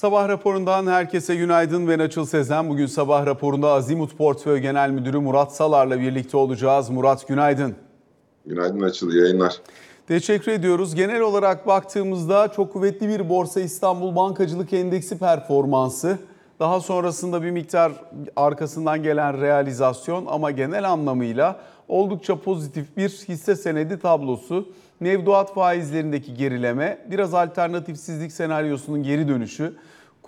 Sabah raporundan herkese günaydın. Ben Açıl Sezen. Bugün sabah raporunda Azimut Portföy Genel Müdürü Murat Salar'la birlikte olacağız. Murat günaydın. Günaydın Açıl, yayınlar. Teşekkür ediyoruz. Genel olarak baktığımızda çok kuvvetli bir Borsa İstanbul Bankacılık Endeksi performansı. Daha sonrasında bir miktar arkasından gelen realizasyon ama genel anlamıyla oldukça pozitif bir hisse senedi tablosu. Mevduat faizlerindeki gerileme, biraz alternatifsizlik senaryosunun geri dönüşü,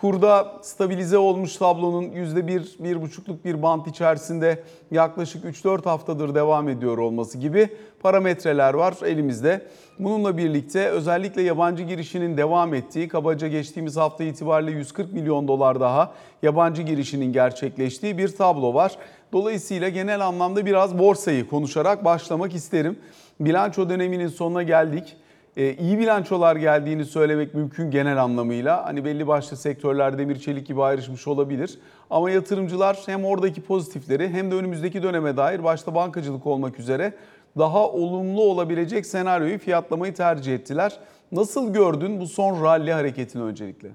Kurda stabilize olmuş tablonun %1, 1,5'luk bir bant içerisinde yaklaşık 3-4 haftadır devam ediyor olması gibi parametreler var elimizde. Bununla birlikte özellikle yabancı girişinin devam ettiği, kabaca geçtiğimiz hafta itibariyle 140 milyon dolar daha yabancı girişinin gerçekleştiği bir tablo var. Dolayısıyla genel anlamda biraz borsayı konuşarak başlamak isterim. Bilanço döneminin sonuna geldik iyi bilançolar geldiğini söylemek mümkün genel anlamıyla. Hani belli başlı sektörler demir çelik gibi ayrışmış olabilir. Ama yatırımcılar hem oradaki pozitifleri hem de önümüzdeki döneme dair başta bankacılık olmak üzere daha olumlu olabilecek senaryoyu fiyatlamayı tercih ettiler. Nasıl gördün bu son rally hareketini öncelikle?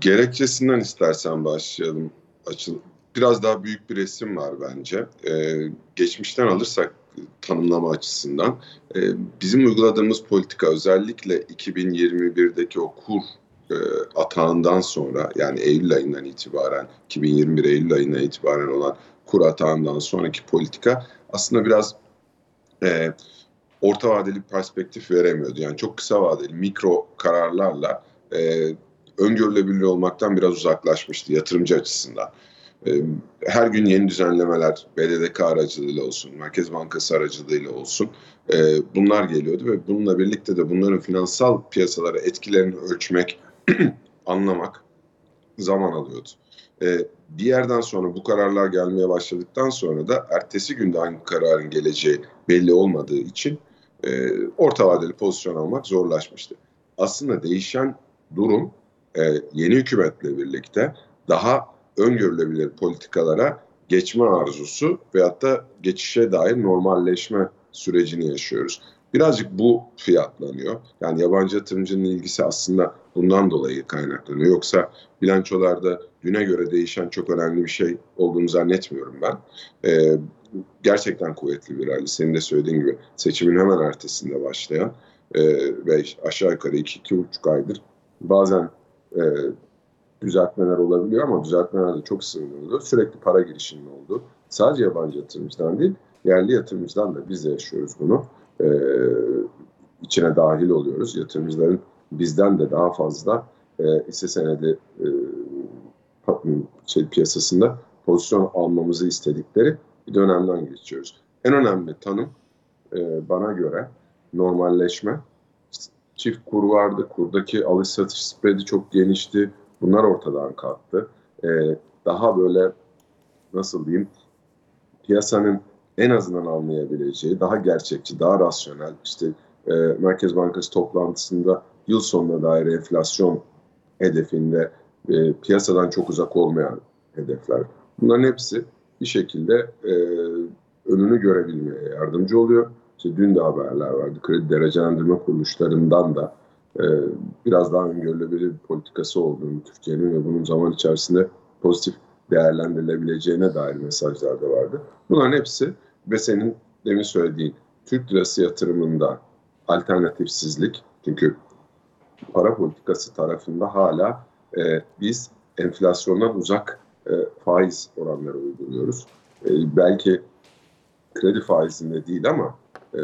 Gerekçesinden istersen başlayalım. Açıl. Biraz daha büyük bir resim var bence. Ee, geçmişten alırsak tanımlama açısından e, bizim uyguladığımız politika özellikle 2021'deki o kur e, atağından sonra yani Eylül ayından itibaren 2021 Eylül ayından itibaren olan kur atağından sonraki politika aslında biraz e, orta vadeli perspektif veremiyordu. Yani çok kısa vadeli mikro kararlarla e, öngörülebilir olmaktan biraz uzaklaşmıştı yatırımcı açısından. Her gün yeni düzenlemeler BDDK aracılığıyla olsun, Merkez Bankası aracılığıyla olsun bunlar geliyordu ve bununla birlikte de bunların finansal piyasalara etkilerini ölçmek, anlamak zaman alıyordu. Bir yerden sonra bu kararlar gelmeye başladıktan sonra da ertesi günde hangi kararın geleceği belli olmadığı için orta vadeli pozisyon almak zorlaşmıştı. Aslında değişen durum yeni hükümetle birlikte daha öngörülebilir politikalara geçme arzusu veyahut da geçişe dair normalleşme sürecini yaşıyoruz. Birazcık bu fiyatlanıyor. Yani yabancı yatırımcının ilgisi aslında bundan dolayı kaynaklanıyor. Yoksa bilançolarda düne göre değişen çok önemli bir şey olduğunu zannetmiyorum ben. Ee, gerçekten kuvvetli bir hali. Senin de söylediğin gibi seçimin hemen ertesinde başlayan e, ve aşağı yukarı 2-2,5 aydır bazen e, düzeltmeler olabiliyor ama düzeltmeler de çok sınırlı. Sürekli para girişinin oldu. Sadece yabancı yatırımcıdan değil, yerli yatırımcıdan da biz de yaşıyoruz bunu. Ee, içine dahil oluyoruz. Yatırımcıların bizden de daha fazla e, hisse senedi e, şey, piyasasında pozisyon almamızı istedikleri bir dönemden geçiyoruz. En önemli tanım e, bana göre normalleşme. Çift kur vardı. Kurdaki alış satış spreadi çok genişti Bunlar ortadan kalktı. Ee, daha böyle nasıl diyeyim piyasanın en azından anlayabileceği, daha gerçekçi, daha rasyonel işte e, Merkez Bankası toplantısında yıl sonuna dair enflasyon hedefinde e, piyasadan çok uzak olmayan hedefler. Bunların hepsi bir şekilde e, önünü görebilmeye yardımcı oluyor. İşte dün de haberler vardı. Kredi derecelendirme kuruluşlarından da e, biraz daha öngörülebilir bir politikası olduğunu Türkiye'nin ve bunun zaman içerisinde pozitif değerlendirilebileceğine dair mesajlar da vardı. Bunların hepsi ve senin demin söylediğin Türk lirası yatırımında alternatifsizlik çünkü para politikası tarafında hala e, biz enflasyondan uzak e, faiz oranları uyguluyoruz. E, belki kredi faizinde değil ama e,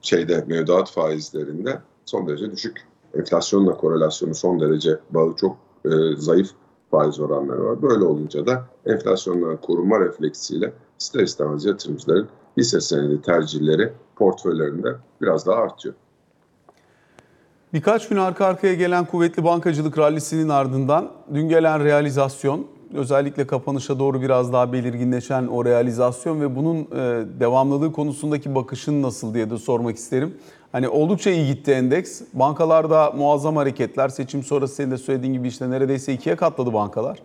şeyde mevduat faizlerinde son derece düşük. Enflasyonla korelasyonu son derece bağı çok e, zayıf faiz oranları var. Böyle olunca da enflasyondan korunma refleksiyle ister istemez yatırımcıların hisse senedi tercihleri portföylerinde biraz daha artıyor. Birkaç gün arka arkaya gelen kuvvetli bankacılık rallisinin ardından dün gelen realizasyon özellikle kapanışa doğru biraz daha belirginleşen o realizasyon ve bunun e, devamlılığı konusundaki bakışın nasıl diye de sormak isterim. Hani oldukça iyi gitti endeks. Bankalarda muazzam hareketler. Seçim sonrası senin de söylediğin gibi işte neredeyse ikiye katladı bankalar.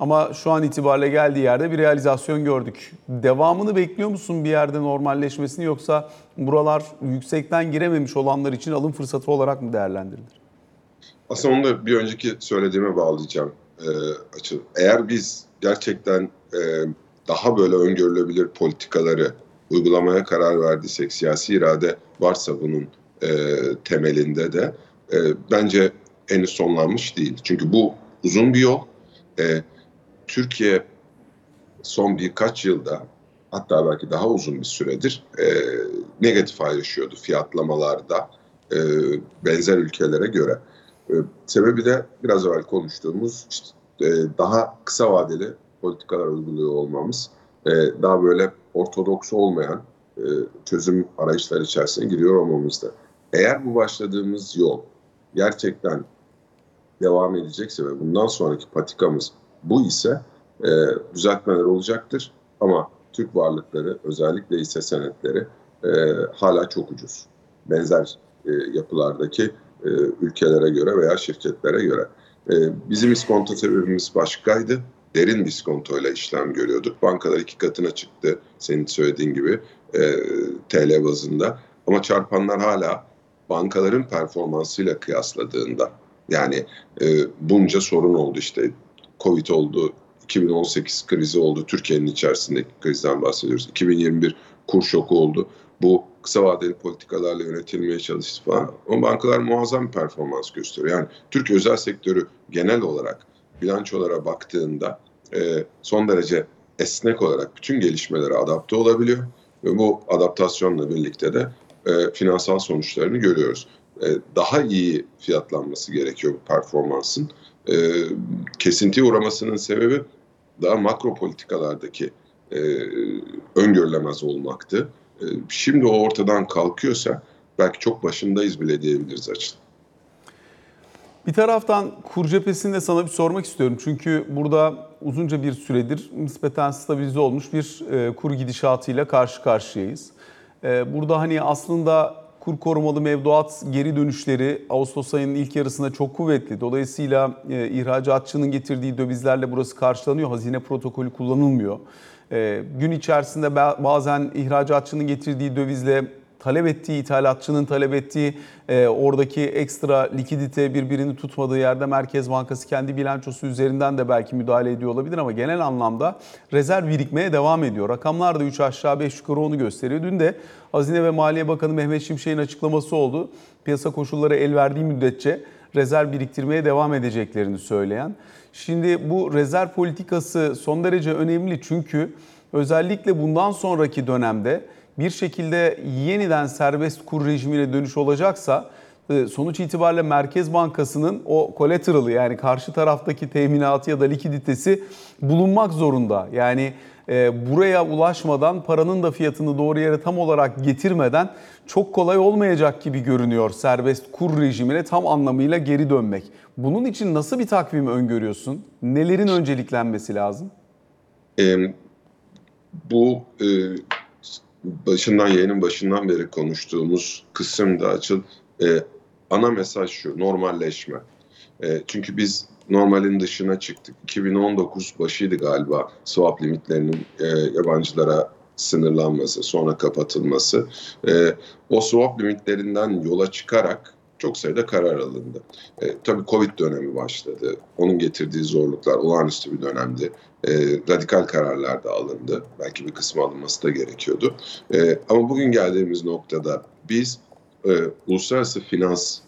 Ama şu an itibariyle geldiği yerde bir realizasyon gördük. Devamını bekliyor musun bir yerde normalleşmesini yoksa buralar yüksekten girememiş olanlar için alım fırsatı olarak mı değerlendirilir? Aslında onu da bir önceki söylediğime bağlayacağım e. Eğer biz gerçekten e, daha böyle öngörülebilir politikaları uygulamaya karar verdiysek, siyasi irade varsa bunun e, temelinde de e, bence henüz sonlanmış değil. Çünkü bu uzun bir yol. E, Türkiye son birkaç yılda hatta belki daha uzun bir süredir e, negatif ayrışıyordu fiyatlamalarda e, benzer ülkelere göre. E, sebebi de biraz evvel konuştuğumuz işte, e, daha kısa vadeli politikalar uyguluyor olmamız, e, daha böyle ortodoks olmayan e, çözüm arayışları içerisine giriyor olmamızda. Eğer bu başladığımız yol gerçekten devam edecekse ve bundan sonraki patikamız bu ise e, düzeltmeler olacaktır. Ama Türk varlıkları özellikle hisse senetleri e, hala çok ucuz. Benzer e, yapılardaki e, ülkelere göre veya şirketlere göre. E, bizim iskonto sebebimiz başkaydı. Derin diskontoyla işlem görüyorduk. Bankalar iki katına çıktı senin söylediğin gibi e, TL bazında. Ama çarpanlar hala bankaların performansıyla kıyasladığında yani e, bunca sorun oldu işte Covid oldu, 2018 krizi oldu, Türkiye'nin içerisindeki krizden bahsediyoruz. 2021 kur şoku oldu. Bu kısa vadeli politikalarla yönetilmeye çalıştı falan. O bankalar muazzam bir performans gösteriyor. Yani Türk özel sektörü genel olarak bilançolara baktığında e, son derece esnek olarak bütün gelişmelere adapte olabiliyor. Ve bu adaptasyonla birlikte de e, finansal sonuçlarını görüyoruz. E, daha iyi fiyatlanması gerekiyor bu performansın. E, kesintiye uğramasının sebebi daha makro politikalardaki e, öngörülemez olmaktı. E, şimdi o ortadan kalkıyorsa belki çok başındayız bile diyebiliriz açık. Bir taraftan kur cephesinde sana bir sormak istiyorum. Çünkü burada uzunca bir süredir nispeten stabilize olmuş bir e, kur gidişatıyla karşı karşıyayız. E, burada hani aslında kur korumalı mevduat geri dönüşleri Ağustos ayının ilk yarısında çok kuvvetli. Dolayısıyla e, ihracatçının getirdiği dövizlerle burası karşılanıyor. Hazine protokolü kullanılmıyor. E, gün içerisinde bazen ihracatçının getirdiği dövizle talep ettiği, ithalatçının talep ettiği e, oradaki ekstra likidite birbirini tutmadığı yerde Merkez Bankası kendi bilançosu üzerinden de belki müdahale ediyor olabilir ama genel anlamda rezerv birikmeye devam ediyor. Rakamlar da 3 aşağı 5 yukarı onu gösteriyor. Dün de Hazine ve Maliye Bakanı Mehmet Şimşek'in açıklaması oldu. Piyasa koşulları el verdiği müddetçe rezerv biriktirmeye devam edeceklerini söyleyen. Şimdi bu rezerv politikası son derece önemli çünkü özellikle bundan sonraki dönemde bir şekilde yeniden serbest kur rejimine dönüş olacaksa e, sonuç itibariyle Merkez Bankası'nın o collateral'ı yani karşı taraftaki teminatı ya da likiditesi bulunmak zorunda. Yani e, buraya ulaşmadan paranın da fiyatını doğru yere tam olarak getirmeden çok kolay olmayacak gibi görünüyor serbest kur rejimine tam anlamıyla geri dönmek. Bunun için nasıl bir takvim öngörüyorsun? Nelerin önceliklenmesi lazım? E, bu e, başından yayının başından beri konuştuğumuz kısımda açıl e, ana mesaj şu normalleşme. E, çünkü biz normalin dışına çıktık. 2019 başıydı galiba swap limitlerinin e, yabancılara sınırlanması, sonra kapatılması. E, o swap limitlerinden yola çıkarak çok sayıda karar alındı. E, tabii Covid dönemi başladı. Onun getirdiği zorluklar olağanüstü bir dönemdi. E, radikal kararlar da alındı. Belki bir kısmı alınması da gerekiyordu. E, ama bugün geldiğimiz noktada biz e, uluslararası finans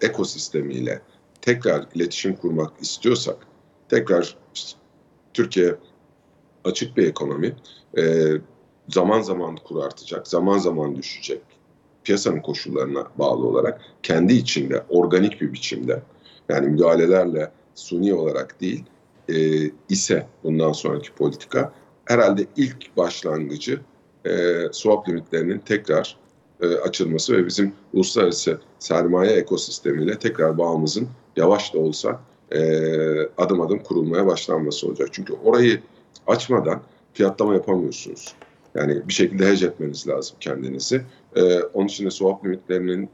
ekosistemiyle tekrar iletişim kurmak istiyorsak, tekrar işte, Türkiye açık bir ekonomi, e, zaman zaman kur artacak, zaman zaman düşecek piyasanın koşullarına bağlı olarak kendi içinde organik bir biçimde yani müdahalelerle suni olarak değil e, ise bundan sonraki politika herhalde ilk başlangıcı e, swap limitlerinin tekrar e, açılması ve bizim uluslararası sermaye ekosistemiyle tekrar bağımızın yavaş da olsa e, adım adım kurulmaya başlanması olacak. Çünkü orayı açmadan fiyatlama yapamıyorsunuz. Yani bir şekilde hedge etmeniz lazım kendinizi. Ee, onun için de swap limitlerinin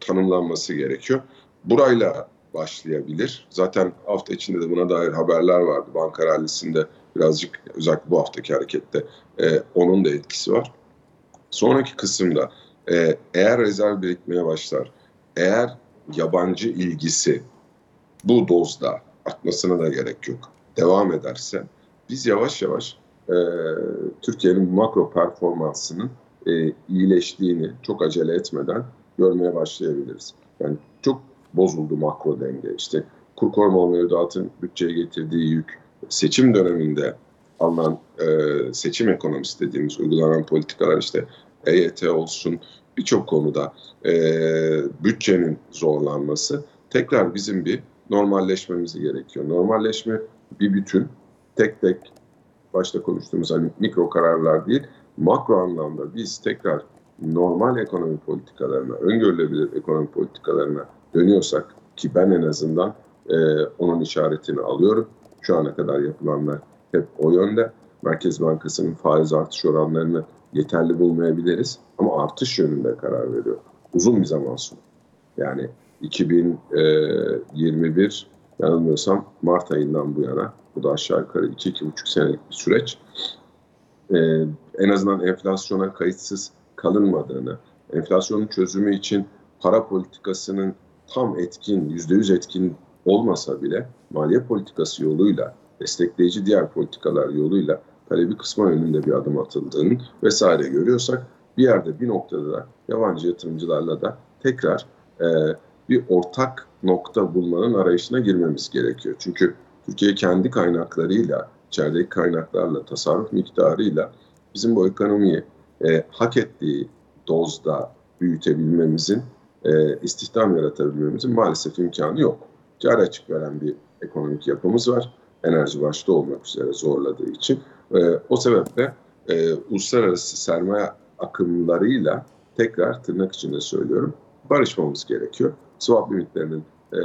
tanımlanması gerekiyor. Burayla başlayabilir. Zaten hafta içinde de buna dair haberler vardı. Banka rallisinde birazcık özellikle bu haftaki harekette e, onun da etkisi var. Sonraki kısımda e, eğer rezerv birikmeye başlar, eğer yabancı ilgisi bu dozda artmasına da gerek yok. Devam ederse biz yavaş yavaş e, Türkiye'nin makro performansının e, iyileştiğini çok acele etmeden görmeye başlayabiliriz. Yani çok bozuldu makro denge. İşte kur koruma mevduatın bütçeye getirdiği yük, seçim döneminde alınan e, seçim ekonomisi dediğimiz uygulanan politikalar işte EYT olsun birçok konuda e, bütçenin zorlanması tekrar bizim bir normalleşmemiz gerekiyor. Normalleşme bir bütün tek tek başta konuştuğumuz hani mikro kararlar değil makro anlamda biz tekrar normal ekonomi politikalarına, öngörülebilir ekonomi politikalarına dönüyorsak ki ben en azından e, onun işaretini alıyorum. Şu ana kadar yapılanlar hep o yönde. Merkez Bankası'nın faiz artış oranlarını yeterli bulmayabiliriz ama artış yönünde karar veriyor. Uzun bir zaman sonra. Yani 2021 yanılmıyorsam Mart ayından bu yana bu da aşağı yukarı 2-2,5 senelik bir süreç. Ee, en azından enflasyona kayıtsız kalınmadığını, enflasyonun çözümü için para politikasının tam etkin, %100 etkin olmasa bile maliye politikası yoluyla, destekleyici diğer politikalar yoluyla talebi kısma yönünde bir adım atıldığını vesaire görüyorsak bir yerde bir noktada da yabancı yatırımcılarla da tekrar e, bir ortak nokta bulmanın arayışına girmemiz gerekiyor. Çünkü Türkiye kendi kaynaklarıyla, içerideki kaynaklarla, tasarruf miktarıyla bizim bu ekonomiyi e, hak ettiği dozda büyütebilmemizin, e, istihdam yaratabilmemizin maalesef imkanı yok. Cari açık veren bir ekonomik yapımız var. Enerji başta olmak üzere zorladığı için. E, o sebeple e, uluslararası sermaye akımlarıyla tekrar tırnak içinde söylüyorum barışmamız gerekiyor. Swap limitlerinin e,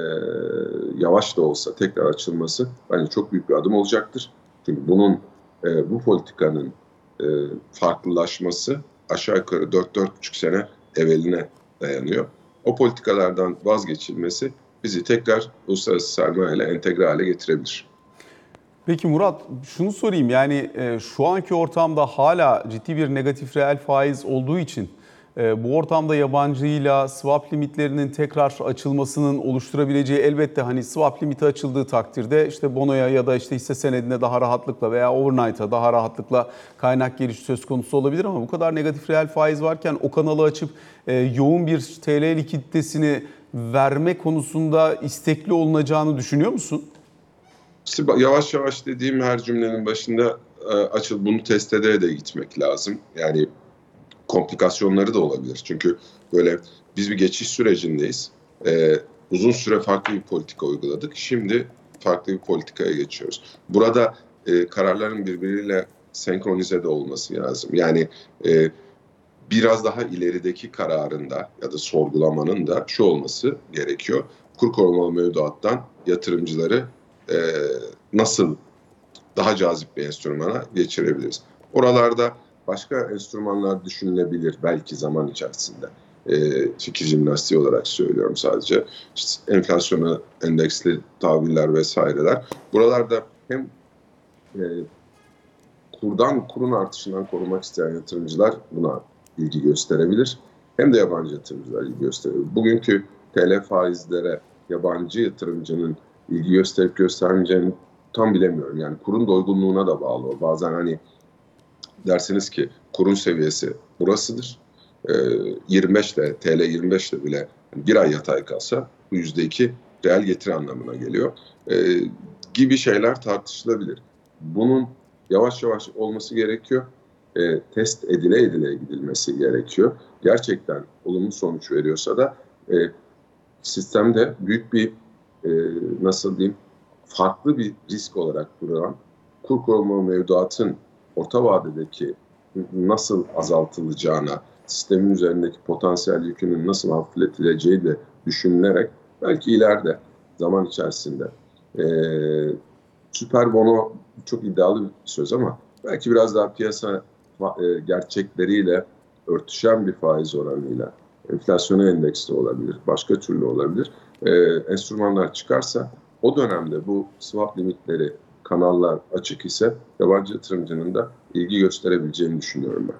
yavaş da olsa tekrar açılması bence çok büyük bir adım olacaktır. Çünkü bunun e, bu politikanın e, farklılaşması aşağı yukarı 4-4,5 sene evveline dayanıyor. O politikalardan vazgeçilmesi bizi tekrar uluslararası sermaye ile entegre hale getirebilir. Peki Murat şunu sorayım yani e, şu anki ortamda hala ciddi bir negatif reel faiz olduğu için bu ortamda yabancıyla swap limitlerinin tekrar açılmasının oluşturabileceği elbette hani swap limiti açıldığı takdirde işte bonoya ya da işte hisse senedine daha rahatlıkla veya overnight'a daha rahatlıkla kaynak geliş söz konusu olabilir ama bu kadar negatif reel faiz varken o kanalı açıp e, yoğun bir TL likiditesini verme konusunda istekli olunacağını düşünüyor musun? İşte yavaş yavaş dediğim her cümlenin başında e, açıl bunu test ede de gitmek lazım. Yani komplikasyonları da olabilir. Çünkü böyle biz bir geçiş sürecindeyiz. Ee, uzun süre farklı bir politika uyguladık. Şimdi farklı bir politikaya geçiyoruz. Burada e, kararların birbiriyle senkronize de olması lazım. Yani e, biraz daha ilerideki kararında ya da sorgulamanın da şu olması gerekiyor. Kur korumalı mevduattan yatırımcıları e, nasıl daha cazip bir enstrümana geçirebiliriz? Oralarda başka enstrümanlar düşünülebilir belki zaman içerisinde. E, fikir jimnastiği olarak söylüyorum sadece. İşte enflasyona endeksli tahviller vesaireler. Buralarda hem e, kurdan kurun artışından korumak isteyen yatırımcılar buna ilgi gösterebilir. Hem de yabancı yatırımcılar ilgi gösterebilir. Bugünkü TL faizlere yabancı yatırımcının ilgi gösterip göstermeyeceğini tam bilemiyorum. Yani kurun doygunluğuna da bağlı. Bazen hani dersiniz ki kurun seviyesi burasıdır. E, 25 ile TL 25 ile bile bir ay yatay kalsa bu yüzde iki reel getiri anlamına geliyor. E, gibi şeyler tartışılabilir. Bunun yavaş yavaş olması gerekiyor. E, test edile edile gidilmesi gerekiyor. Gerçekten olumlu sonuç veriyorsa da e, sistemde büyük bir e, nasıl diyeyim farklı bir risk olarak duran kur koruma mevduatın orta vadedeki nasıl azaltılacağına, sistemin üzerindeki potansiyel yükünün nasıl hafifletileceği de düşünülerek belki ileride zaman içerisinde e, süper bono çok iddialı bir söz ama belki biraz daha piyasa e, gerçekleriyle örtüşen bir faiz oranıyla enflasyona endeksli olabilir, başka türlü olabilir. E, enstrümanlar çıkarsa o dönemde bu swap limitleri kanallar açık ise yabancı yatırımcının da ilgi gösterebileceğini düşünüyorum ben.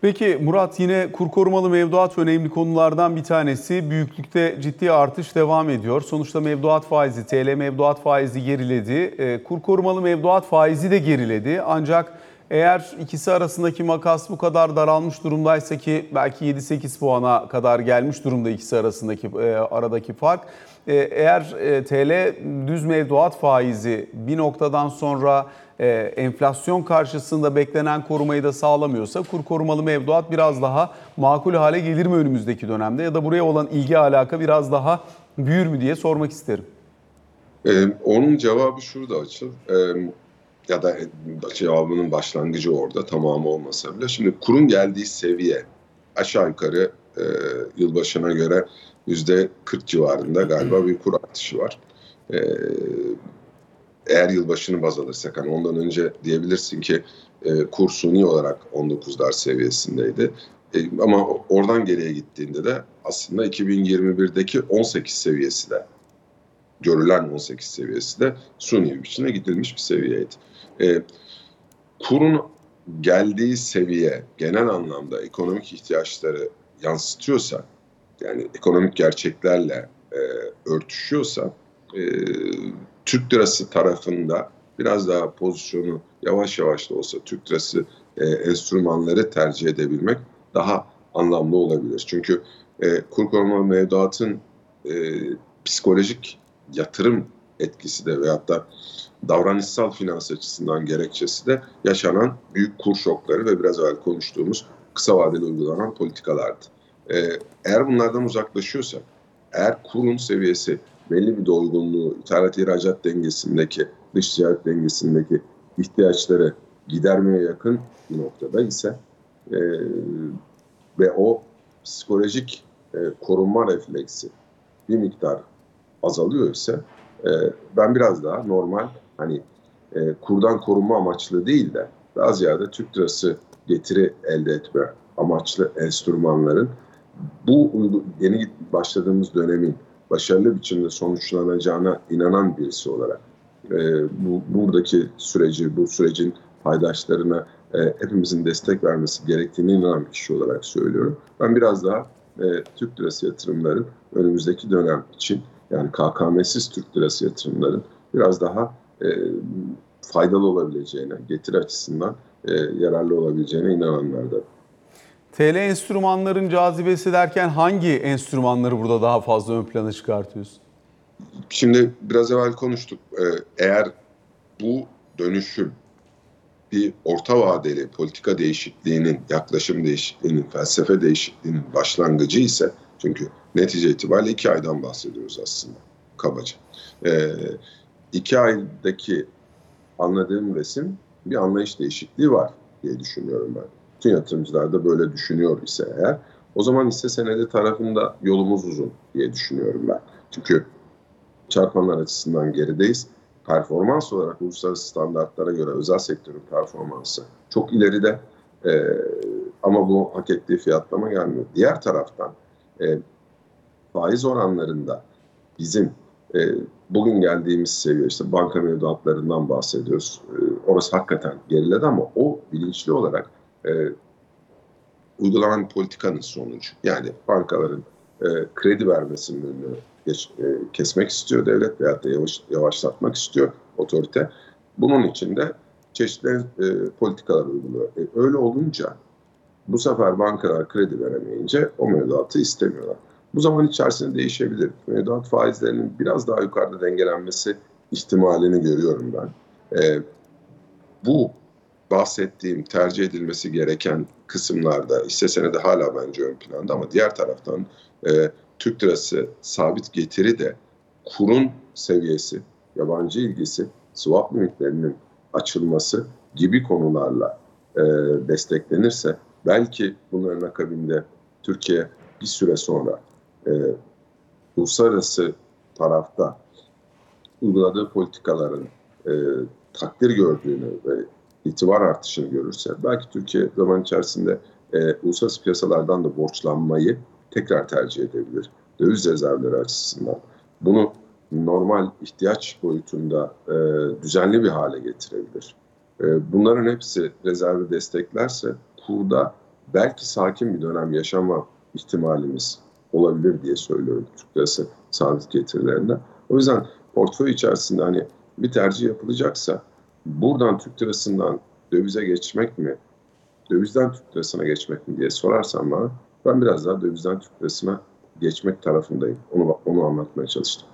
Peki Murat yine kur korumalı mevduat önemli konulardan bir tanesi. Büyüklükte ciddi artış devam ediyor. Sonuçta mevduat faizi, TL mevduat faizi geriledi. E, kur korumalı mevduat faizi de geriledi. Ancak eğer ikisi arasındaki makas bu kadar daralmış durumdaysa ki belki 7-8 puana kadar gelmiş durumda ikisi arasındaki e, aradaki fark. E, eğer e, TL düz mevduat faizi bir noktadan sonra e, enflasyon karşısında beklenen korumayı da sağlamıyorsa kur korumalı mevduat biraz daha makul hale gelir mi önümüzdeki dönemde ya da buraya olan ilgi alaka biraz daha büyür mü diye sormak isterim. Ee, onun cevabı şurada açıl. Ee, ya da cevabının başlangıcı orada tamamı olmasa bile. Şimdi kurun geldiği seviye aşağı yukarı e, yılbaşına göre yüzde 40 civarında galiba bir kur artışı var. Ee, eğer yılbaşını baz alırsak hani ondan önce diyebilirsin ki e, kur suni olarak 19'lar seviyesindeydi. E, ama oradan geriye gittiğinde de aslında 2021'deki 18 seviyesi de görülen 18 seviyesi de suni bir biçimde gidilmiş bir seviyeydi. E, kurun geldiği seviye genel anlamda ekonomik ihtiyaçları yansıtıyorsa yani ekonomik gerçeklerle e, örtüşüyorsa e, Türk lirası tarafında biraz daha pozisyonu yavaş yavaş da olsa Türk lirası e, enstrümanları tercih edebilmek daha anlamlı olabilir. Çünkü e, kur koruma mevduatın e, psikolojik yatırım etkisi de veyahut da davranışsal finans açısından gerekçesi de yaşanan büyük kur şokları ve biraz evvel konuştuğumuz kısa vadeli uygulanan politikalardı. Ee, eğer bunlardan uzaklaşıyorsak, eğer kurun seviyesi belli bir doygunluğu, ithalat ihracat dengesindeki, dış ticaret dengesindeki ihtiyaçları gidermeye yakın bir noktada ise e, ve o psikolojik e, korunma refleksi bir miktar azalıyor ise e, ben biraz daha normal hani e, kurdan korunma amaçlı değil de daha ziyade Türk lirası getiri elde etme amaçlı enstrümanların bu yeni başladığımız dönemin başarılı biçimde sonuçlanacağına inanan birisi olarak e, bu buradaki süreci, bu sürecin paydaşlarına e, hepimizin destek vermesi gerektiğini inanan bir kişi olarak söylüyorum. Ben biraz daha e, Türk lirası yatırımların önümüzdeki dönem için yani KKM'siz Türk lirası yatırımların biraz daha e, faydalı olabileceğine, getiri açısından e, yararlı olabileceğine inananlardan. TL enstrümanların cazibesi derken hangi enstrümanları burada daha fazla ön plana çıkartıyorsun? Şimdi biraz evvel konuştuk. Ee, eğer bu dönüşüm bir orta vadeli politika değişikliğinin, yaklaşım değişikliğinin, felsefe değişikliğinin başlangıcı ise çünkü netice itibariyle iki aydan bahsediyoruz aslında kabaca. Ee, iki aydaki anladığım resim bir anlayış değişikliği var diye düşünüyorum ben bütün yatırımcılar da böyle düşünüyor ise eğer o zaman hisse senedi tarafında yolumuz uzun diye düşünüyorum ben. Çünkü çarpanlar açısından gerideyiz. Performans olarak uluslararası standartlara göre özel sektörün performansı çok ileride e, ama bu hak ettiği fiyatlama gelmiyor. Diğer taraftan e, faiz oranlarında bizim e, bugün geldiğimiz seviye işte banka mevduatlarından bahsediyoruz. E, orası hakikaten geriledi ama o bilinçli olarak e, uygulanan politikanın sonucu. Yani bankaların e, kredi vermesinin önünü geç, e, kesmek istiyor devlet veya da yavaş, yavaşlatmak istiyor otorite. Bunun için de çeşitli e, politikalar uyguluyor. E, öyle olunca bu sefer bankalar kredi veremeyince o mevduatı istemiyorlar. Bu zaman içerisinde değişebilir. Mevduat faizlerinin biraz daha yukarıda dengelenmesi ihtimalini görüyorum ben. E, bu bahsettiğim tercih edilmesi gereken kısımlarda hisse senedi hala bence ön planda ama diğer taraftan e, Türk lirası sabit getiri de kurun seviyesi, yabancı ilgisi, swap limitlerinin açılması gibi konularla e, desteklenirse belki bunların akabinde Türkiye bir süre sonra e, uluslararası tarafta uyguladığı politikaların e, takdir gördüğünü ve itibar artışını görürse belki Türkiye zaman içerisinde e, uluslararası piyasalardan da borçlanmayı tekrar tercih edebilir. Döviz rezervleri açısından. Bunu normal ihtiyaç boyutunda e, düzenli bir hale getirebilir. E, bunların hepsi rezervi desteklerse kurda belki sakin bir dönem yaşama ihtimalimiz olabilir diye söylüyorum Türk lirası sabit getirilerinde. O yüzden portföy içerisinde hani bir tercih yapılacaksa buradan Türk lirasından dövize geçmek mi, dövizden Türk lirasına geçmek mi diye sorarsan bana ben biraz daha dövizden Türk lirasına geçmek tarafındayım. Onu, onu anlatmaya çalıştım.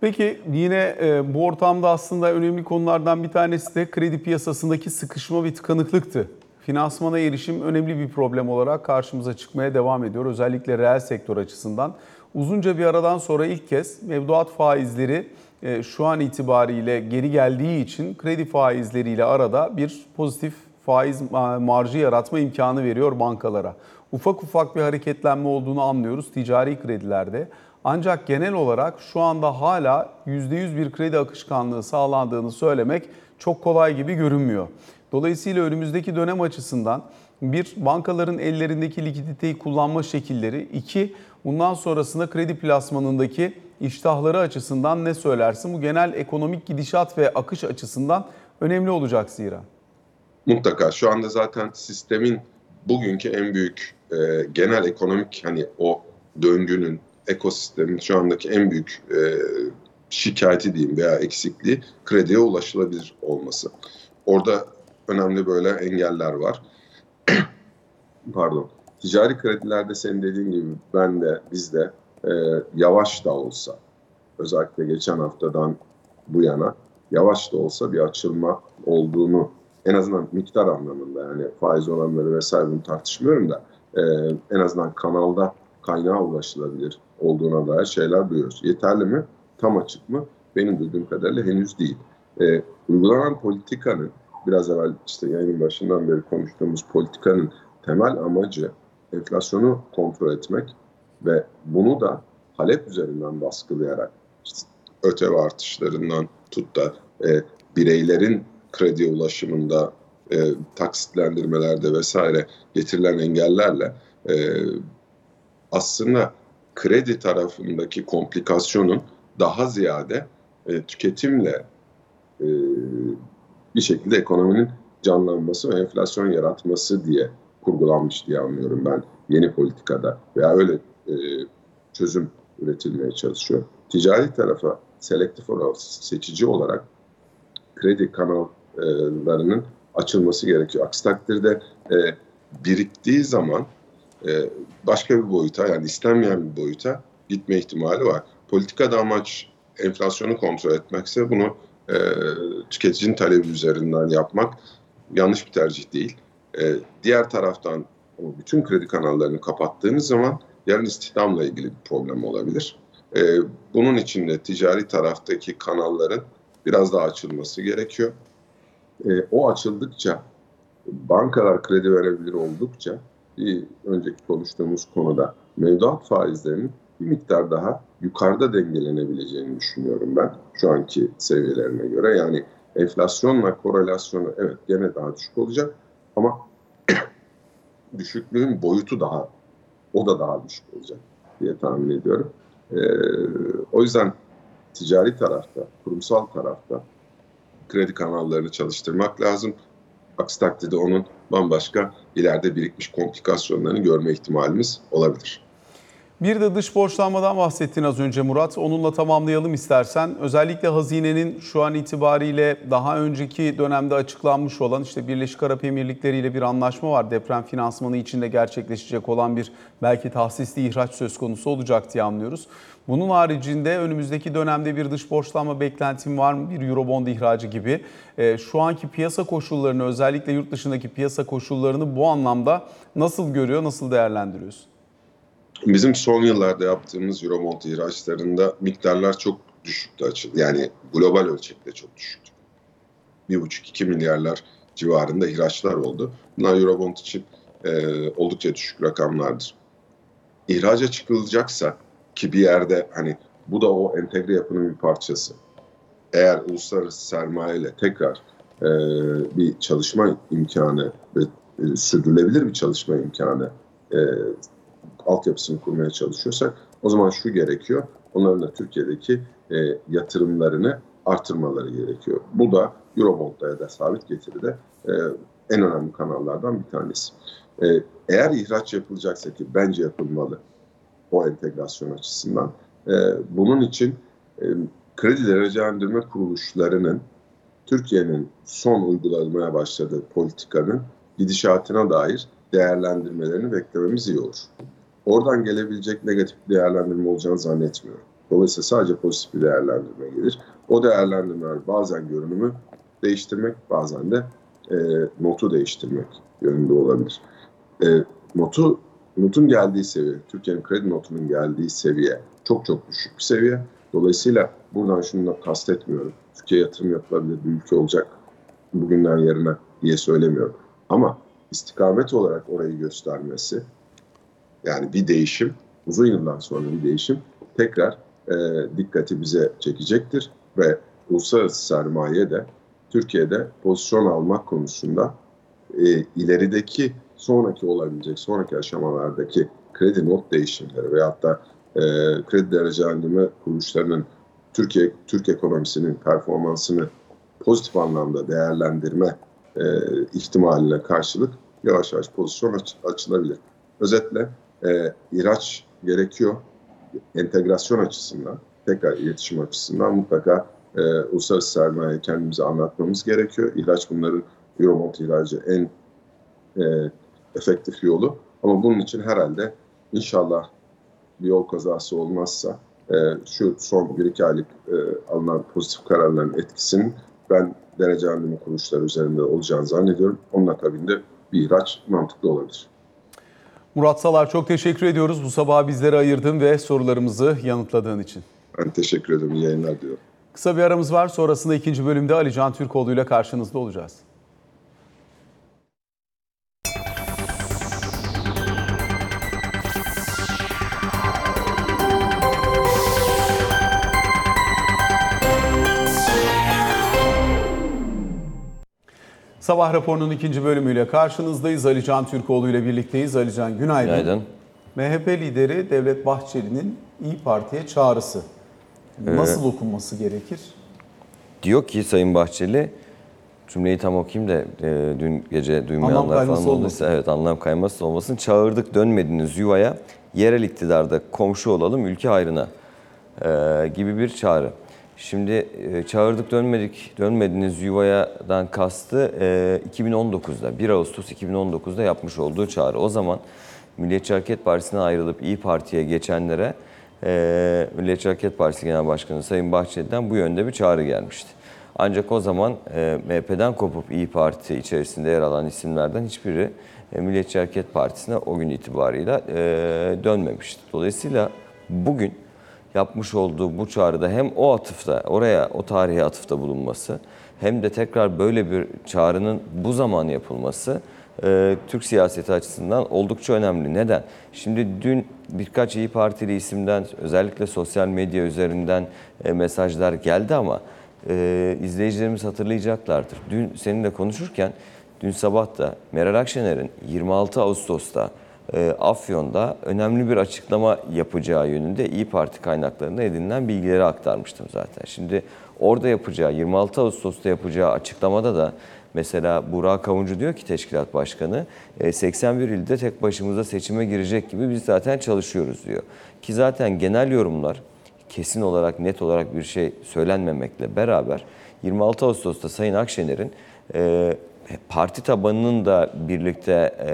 Peki yine e, bu ortamda aslında önemli konulardan bir tanesi de kredi piyasasındaki sıkışma ve tıkanıklıktı. Finansmana erişim önemli bir problem olarak karşımıza çıkmaya devam ediyor. Özellikle reel sektör açısından. Uzunca bir aradan sonra ilk kez mevduat faizleri şu an itibariyle geri geldiği için kredi faizleriyle arada bir pozitif faiz marjı yaratma imkanı veriyor bankalara. Ufak ufak bir hareketlenme olduğunu anlıyoruz ticari kredilerde. Ancak genel olarak şu anda hala %100 bir kredi akışkanlığı sağlandığını söylemek çok kolay gibi görünmüyor. Dolayısıyla önümüzdeki dönem açısından bir bankaların ellerindeki likiditeyi kullanma şekilleri, iki bundan sonrasında kredi plasmanındaki iştahları açısından ne söylersin? Bu genel ekonomik gidişat ve akış açısından önemli olacak zira. Mutlaka şu anda zaten sistemin bugünkü en büyük e, genel ekonomik hani o döngünün ekosistemin şu andaki en büyük e, şikayeti diyeyim veya eksikliği krediye ulaşılabilir olması. Orada önemli böyle engeller var. Pardon. Ticari kredilerde senin dediğin gibi ben de biz de e, yavaş da olsa özellikle geçen haftadan bu yana yavaş da olsa bir açılma olduğunu en azından miktar anlamında yani faiz oranları vesaire bunu tartışmıyorum da e, en azından kanalda kaynağa ulaşılabilir olduğuna dair şeyler duyuyoruz. Yeterli mi? Tam açık mı? Benim duyduğum kadarıyla henüz değil. E, uygulanan politikanın biraz evvel işte yayının başından beri konuştuğumuz politikanın temel amacı enflasyonu kontrol etmek ve bunu da talep üzerinden baskılayarak işte ötev artışlarından tut da e, bireylerin kredi ulaşımında e, taksitlendirmelerde vesaire getirilen engellerle e, aslında kredi tarafındaki komplikasyonun daha ziyade e, tüketimle e, bir şekilde ekonominin canlanması ve enflasyon yaratması diye kurgulanmış diye anlıyorum ben yeni politikada. Veya öyle e, çözüm üretilmeye çalışıyor. Ticari tarafa selektif olarak, seçici olarak kredi kanallarının açılması gerekiyor. Aksi takdirde e, biriktiği zaman e, başka bir boyuta yani istenmeyen bir boyuta gitme ihtimali var. Politikada amaç enflasyonu kontrol etmekse bunu e, tüketicinin talebi üzerinden yapmak yanlış bir tercih değil. E, diğer taraftan bütün kredi kanallarını kapattığınız zaman yarın istihdamla ilgili bir problem olabilir. E, bunun için de ticari taraftaki kanalların biraz daha açılması gerekiyor. E, o açıldıkça bankalar kredi verebilir oldukça bir önceki konuştuğumuz konuda mevduat faizlerinin bir miktar daha yukarıda dengelenebileceğini düşünüyorum ben şu anki seviyelerine göre. Yani enflasyonla korelasyonu evet gene daha düşük olacak ama düşüklüğün boyutu daha o da daha düşük olacak diye tahmin ediyorum. Ee, o yüzden ticari tarafta, kurumsal tarafta kredi kanallarını çalıştırmak lazım. Aksi takdirde onun bambaşka ileride birikmiş komplikasyonlarını görme ihtimalimiz olabilir. Bir de dış borçlanmadan bahsettin az önce Murat. Onunla tamamlayalım istersen. Özellikle hazinenin şu an itibariyle daha önceki dönemde açıklanmış olan işte Birleşik Arap Emirlikleri ile bir anlaşma var. Deprem finansmanı içinde gerçekleşecek olan bir belki tahsisli ihraç söz konusu olacak diye anlıyoruz. Bunun haricinde önümüzdeki dönemde bir dış borçlanma beklentim var mı? Bir Eurobond ihracı gibi. Ee, şu anki piyasa koşullarını özellikle yurt dışındaki piyasa koşullarını bu anlamda nasıl görüyor, nasıl değerlendiriyorsun? Bizim son yıllarda yaptığımız Eurobond ihraçlarında miktarlar çok düşüktü açıldı. Yani global ölçekte çok düşüktü. 1,5-2 milyarlar civarında ihraçlar oldu. Bunlar Eurobond için e, oldukça düşük rakamlardır. İhraca çıkılacaksa ki bir yerde hani bu da o entegre yapının bir parçası. Eğer uluslararası sermaye ile tekrar e, bir çalışma imkanı ve e, sürdürülebilir bir çalışma imkanı e, altyapısını kurmaya çalışıyorsak o zaman şu gerekiyor. Onların da Türkiye'deki e, yatırımlarını artırmaları gerekiyor. Bu da Eurobond'da ya da sabit getiride e, en önemli kanallardan bir tanesi. E, eğer ihraç yapılacaksa ki bence yapılmalı o entegrasyon açısından. E, bunun için e, kredi derecelendirme kuruluşlarının Türkiye'nin son uygulamaya başladığı politikanın gidişatına dair değerlendirmelerini beklememiz iyi olur. Oradan gelebilecek negatif değerlendirme olacağını zannetmiyorum. Dolayısıyla sadece pozitif bir değerlendirme gelir. O değerlendirmeler bazen görünümü değiştirmek, bazen de e, notu değiştirmek yönünde olabilir. E, notu notun geldiği seviye, Türkiye'nin kredi notunun geldiği seviye çok çok düşük bir seviye. Dolayısıyla buradan şunu da kastetmiyorum. Türkiye yatırım yapılabilir bir ülke olacak bugünden yarına diye söylemiyorum. Ama istikamet olarak orayı göstermesi yani bir değişim, uzun yıldan sonra bir değişim tekrar e, dikkati bize çekecektir ve uluslararası sermaye de Türkiye'de pozisyon almak konusunda e, ilerideki sonraki olabilecek, sonraki aşamalardaki kredi not değişimleri veyahut da e, kredi derecelendirme kuruluşlarının Türkiye Türk ekonomisinin performansını pozitif anlamda değerlendirme e, ihtimaline karşılık yavaş yavaş pozisyon aç, açılabilir. Özetle e, ihraç gerekiyor. Entegrasyon açısından, tekrar iletişim açısından mutlaka e, uluslararası sermaye kendimize anlatmamız gerekiyor. İhraç bunların Eurobond ihracı en e, efektif yolu. Ama bunun için herhalde inşallah bir yol kazası olmazsa e, şu son 1-2 aylık e, alınan pozitif kararların etkisinin ben derecelendirme kuruluşları üzerinde olacağını zannediyorum. Onun akabinde bir ihraç mantıklı olabilir. Murat Salar çok teşekkür ediyoruz bu sabah bizlere ayırdığın ve sorularımızı yanıtladığın için. Ben teşekkür ederim. İyi yayınlar diyorum. Kısa bir aramız var. Sonrasında ikinci bölümde Ali Can Türkoğlu ile karşınızda olacağız. Sabah raporunun ikinci bölümüyle karşınızdayız. Ali Can Türkoğlu ile birlikteyiz. Ali Can günaydın. Günaydın. MHP lideri Devlet Bahçeli'nin İyi Parti'ye çağrısı. Nasıl okunması gerekir? Diyor ki Sayın Bahçeli, cümleyi tam okuyayım da e, dün gece Anlam duymayanlar kayması falan olmasın. olduysa evet anlam kayması olmasın. Çağırdık dönmediniz yuvaya, yerel iktidarda komşu olalım ülke hayrına e, gibi bir çağrı. Şimdi e, çağırdık dönmedik, dönmediniz yuvayadan kastı e, 2019'da, 1 Ağustos 2019'da yapmış olduğu çağrı. O zaman Milliyetçi Hareket Partisi'ne ayrılıp İyi Parti'ye geçenlere e, Milliyetçi Hareket Partisi Genel Başkanı Sayın Bahçeli'den bu yönde bir çağrı gelmişti. Ancak o zaman e, MHP'den kopup İyi Parti içerisinde yer alan isimlerden hiçbiri e, Milliyetçi Hareket Partisi'ne o gün itibarıyla e, dönmemişti. Dolayısıyla bugün yapmış olduğu bu çağrıda hem o atıfta, oraya o tarihe atıfta bulunması hem de tekrar böyle bir çağrının bu zaman yapılması e, Türk siyaseti açısından oldukça önemli. Neden? Şimdi dün birkaç İyi Partili isimden özellikle sosyal medya üzerinden e, mesajlar geldi ama e, izleyicilerimiz hatırlayacaklardır. Dün seninle konuşurken dün sabah da Meral Akşener'in 26 Ağustos'ta Afyon'da önemli bir açıklama yapacağı yönünde İyi Parti kaynaklarında edinilen bilgileri aktarmıştım zaten. Şimdi orada yapacağı 26 Ağustos'ta yapacağı açıklamada da mesela Burak Kavuncu diyor ki teşkilat başkanı e, 81 ilde tek başımıza seçime girecek gibi biz zaten çalışıyoruz diyor. Ki zaten genel yorumlar kesin olarak net olarak bir şey söylenmemekle beraber 26 Ağustos'ta Sayın Akşener'in e, parti tabanının da birlikte e,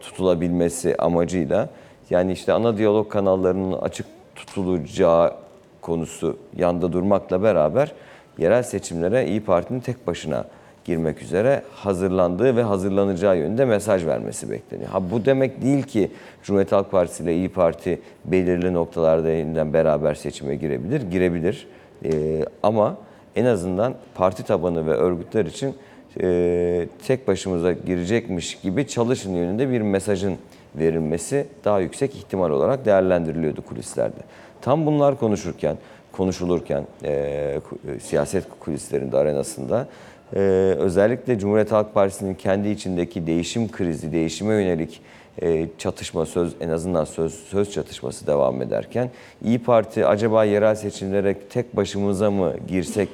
tutulabilmesi amacıyla yani işte ana diyalog kanallarının açık tutulacağı konusu yanda durmakla beraber yerel seçimlere İyi Parti'nin tek başına girmek üzere hazırlandığı ve hazırlanacağı yönünde mesaj vermesi bekleniyor. Ha bu demek değil ki Cumhuriyet Halk Partisi ile İyi Parti belirli noktalarda yeniden beraber seçime girebilir, girebilir. Ee, ama en azından parti tabanı ve örgütler için e, tek başımıza girecekmiş gibi çalışın yönünde bir mesajın verilmesi daha yüksek ihtimal olarak değerlendiriliyordu kulislerde. Tam bunlar konuşurken, konuşulurken e, e, siyaset kulislerinde, arenasında e, özellikle Cumhuriyet Halk Partisi'nin kendi içindeki değişim krizi, değişime yönelik e, çatışma söz en azından söz söz çatışması devam ederken İyi Parti acaba yerel seçimlere tek başımıza mı girsek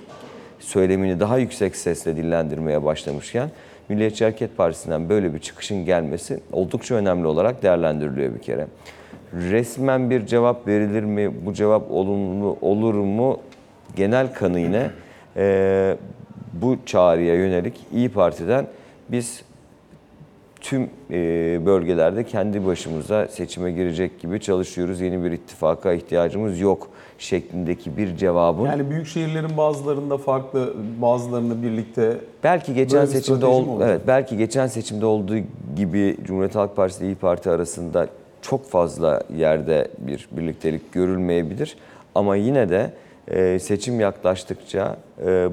söylemini daha yüksek sesle dillendirmeye başlamışken Milliyetçi Hareket Partisi'nden böyle bir çıkışın gelmesi oldukça önemli olarak değerlendiriliyor bir kere. Resmen bir cevap verilir mi? Bu cevap olumlu olur mu? Genel kanı yine e, bu çağrıya yönelik İyi Parti'den biz tüm e, bölgelerde kendi başımıza seçime girecek gibi çalışıyoruz. Yeni bir ittifaka ihtiyacımız yok şeklindeki bir cevabın Yani büyük şehirlerin bazılarında farklı, bazılarında birlikte belki geçen Böyle seçimde ol, evet belki geçen seçimde olduğu gibi Cumhuriyet Halk Partisi ile İyi Parti arasında çok fazla yerde bir birliktelik görülmeyebilir ama yine de e, seçim yaklaştıkça e,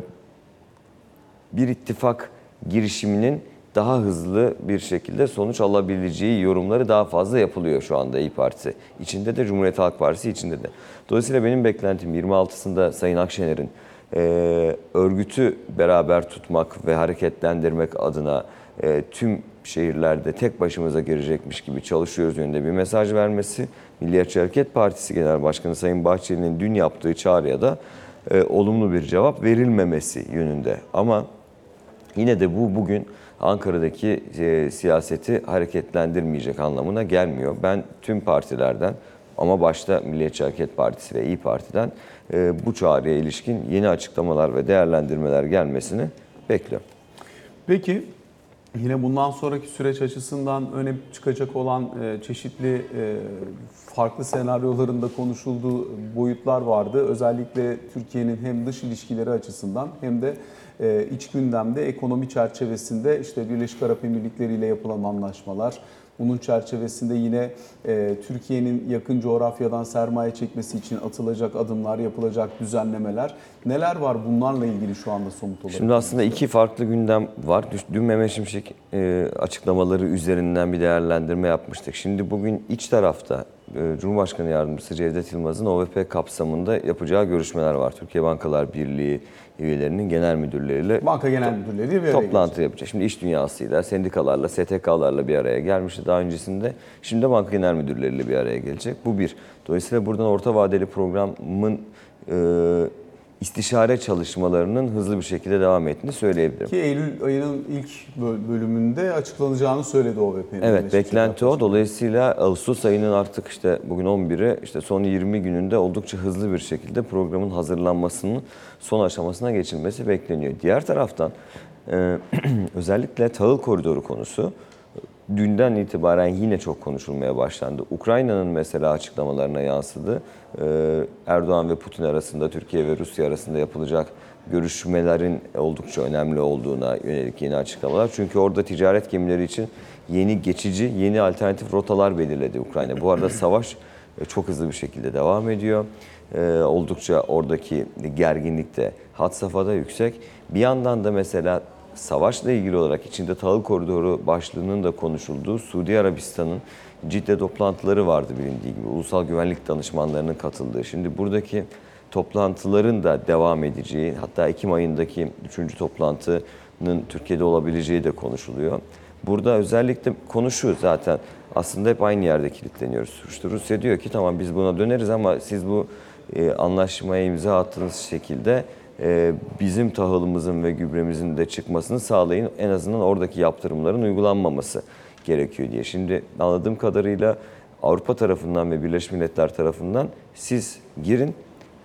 bir ittifak girişiminin daha hızlı bir şekilde sonuç alabileceği yorumları daha fazla yapılıyor şu anda İyi Parti içinde de Cumhuriyet Halk Partisi içinde de. Dolayısıyla benim beklentim 26'sında Sayın Akşener'in e, örgütü beraber tutmak ve hareketlendirmek adına e, tüm şehirlerde tek başımıza girecekmiş gibi çalışıyoruz yönünde bir mesaj vermesi. Milliyetçi Hareket Partisi Genel Başkanı Sayın Bahçeli'nin dün yaptığı çağrıya da e, olumlu bir cevap verilmemesi yönünde. Ama Yine de bu bugün Ankara'daki e, siyaseti hareketlendirmeyecek anlamına gelmiyor. Ben tüm partilerden ama başta Milliyetçi Hareket Partisi ve İyi Parti'den e, bu çağrıya ilişkin yeni açıklamalar ve değerlendirmeler gelmesini bekliyorum. Peki yine bundan sonraki süreç açısından öne çıkacak olan e, çeşitli e, farklı senaryolarında konuşulduğu boyutlar vardı. Özellikle Türkiye'nin hem dış ilişkileri açısından hem de e, iç gündemde ekonomi çerçevesinde işte Birleşik Arap Emirlikleri ile yapılan anlaşmalar, bunun çerçevesinde yine e, Türkiye'nin yakın coğrafyadan sermaye çekmesi için atılacak adımlar, yapılacak düzenlemeler. Neler var bunlarla ilgili şu anda somut olarak? Şimdi aslında iki farklı gündem var. Dün Mehmet Şimşek e, açıklamaları üzerinden bir değerlendirme yapmıştık. Şimdi bugün iç tarafta Cumhurbaşkanı Yardımcısı Cevdet Yılmaz'ın OVP kapsamında yapacağı görüşmeler var. Türkiye Bankalar Birliği üyelerinin genel müdürleriyle Banka Genel Müdürleri bir araya toplantı yapacak. Şimdi iş dünyasıyla, sendikalarla, STK'larla bir araya gelmişti daha öncesinde. Şimdi de banka genel müdürleriyle bir araya gelecek. Bu bir. Dolayısıyla buradan orta vadeli programın e, istişare çalışmalarının hızlı bir şekilde devam ettiğini söyleyebilirim. Ki Eylül ayının ilk böl- bölümünde açıklanacağını söyledi OVP'nin. Evet beklenti o. Dolayısıyla Ağustos ayının artık işte bugün 11'i işte son 20 gününde oldukça hızlı bir şekilde programın hazırlanmasının son aşamasına geçilmesi bekleniyor. Diğer taraftan e, özellikle tahıl koridoru konusu dünden itibaren yine çok konuşulmaya başlandı. Ukrayna'nın mesela açıklamalarına yansıdı. Ee, Erdoğan ve Putin arasında, Türkiye ve Rusya arasında yapılacak görüşmelerin oldukça önemli olduğuna yönelik yeni açıklamalar. Çünkü orada ticaret gemileri için yeni geçici, yeni alternatif rotalar belirledi Ukrayna. Bu arada savaş e, çok hızlı bir şekilde devam ediyor. Ee, oldukça oradaki gerginlik de had safhada yüksek. Bir yandan da mesela savaşla ilgili olarak içinde tahıl koridoru başlığının da konuşulduğu Suudi Arabistan'ın Cidde toplantıları vardı bilindiği gibi. Ulusal güvenlik danışmanlarının katıldığı. Şimdi buradaki toplantıların da devam edeceği, hatta Ekim ayındaki 3. toplantının Türkiye'de olabileceği de konuşuluyor. Burada özellikle konu şu zaten aslında hep aynı yerde kilitleniyoruz. İşte Rusya diyor ki tamam biz buna döneriz ama siz bu e, anlaşmaya imza attığınız şekilde bizim tahılımızın ve gübremizin de çıkmasını sağlayın. En azından oradaki yaptırımların uygulanmaması gerekiyor diye. Şimdi anladığım kadarıyla Avrupa tarafından ve Birleşmiş Milletler tarafından siz girin,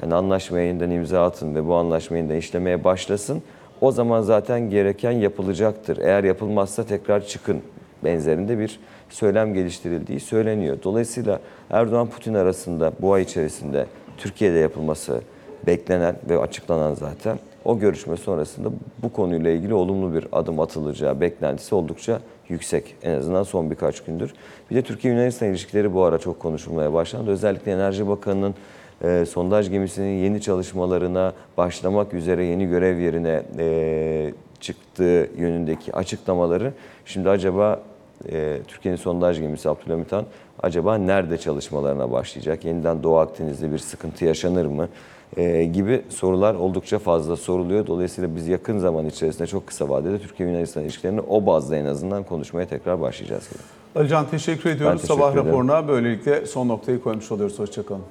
yani anlaşmaya yeniden imza atın ve bu anlaşma yeniden işlemeye başlasın. O zaman zaten gereken yapılacaktır. Eğer yapılmazsa tekrar çıkın benzerinde bir söylem geliştirildiği söyleniyor. Dolayısıyla Erdoğan-Putin arasında bu ay içerisinde Türkiye'de yapılması beklenen ve açıklanan zaten o görüşme sonrasında bu konuyla ilgili olumlu bir adım atılacağı beklentisi oldukça yüksek. En azından son birkaç gündür. Bir de Türkiye-Yunanistan ilişkileri bu ara çok konuşulmaya başlandı. Özellikle Enerji Bakanı'nın e, sondaj gemisinin yeni çalışmalarına başlamak üzere yeni görev yerine e, çıktığı yönündeki açıklamaları şimdi acaba e, Türkiye'nin sondaj gemisi Abdülhamit Han acaba nerede çalışmalarına başlayacak? Yeniden Doğu Akdeniz'de bir sıkıntı yaşanır mı? E, gibi sorular oldukça fazla soruluyor. Dolayısıyla biz yakın zaman içerisinde çok kısa vadede Türkiye-Yunanistan ilişkilerini o bazda en azından konuşmaya tekrar başlayacağız. gibi. Alican teşekkür ediyoruz teşekkür sabah ederim. raporuna. Böylelikle son noktayı koymuş oluyoruz. Hoşçakalın.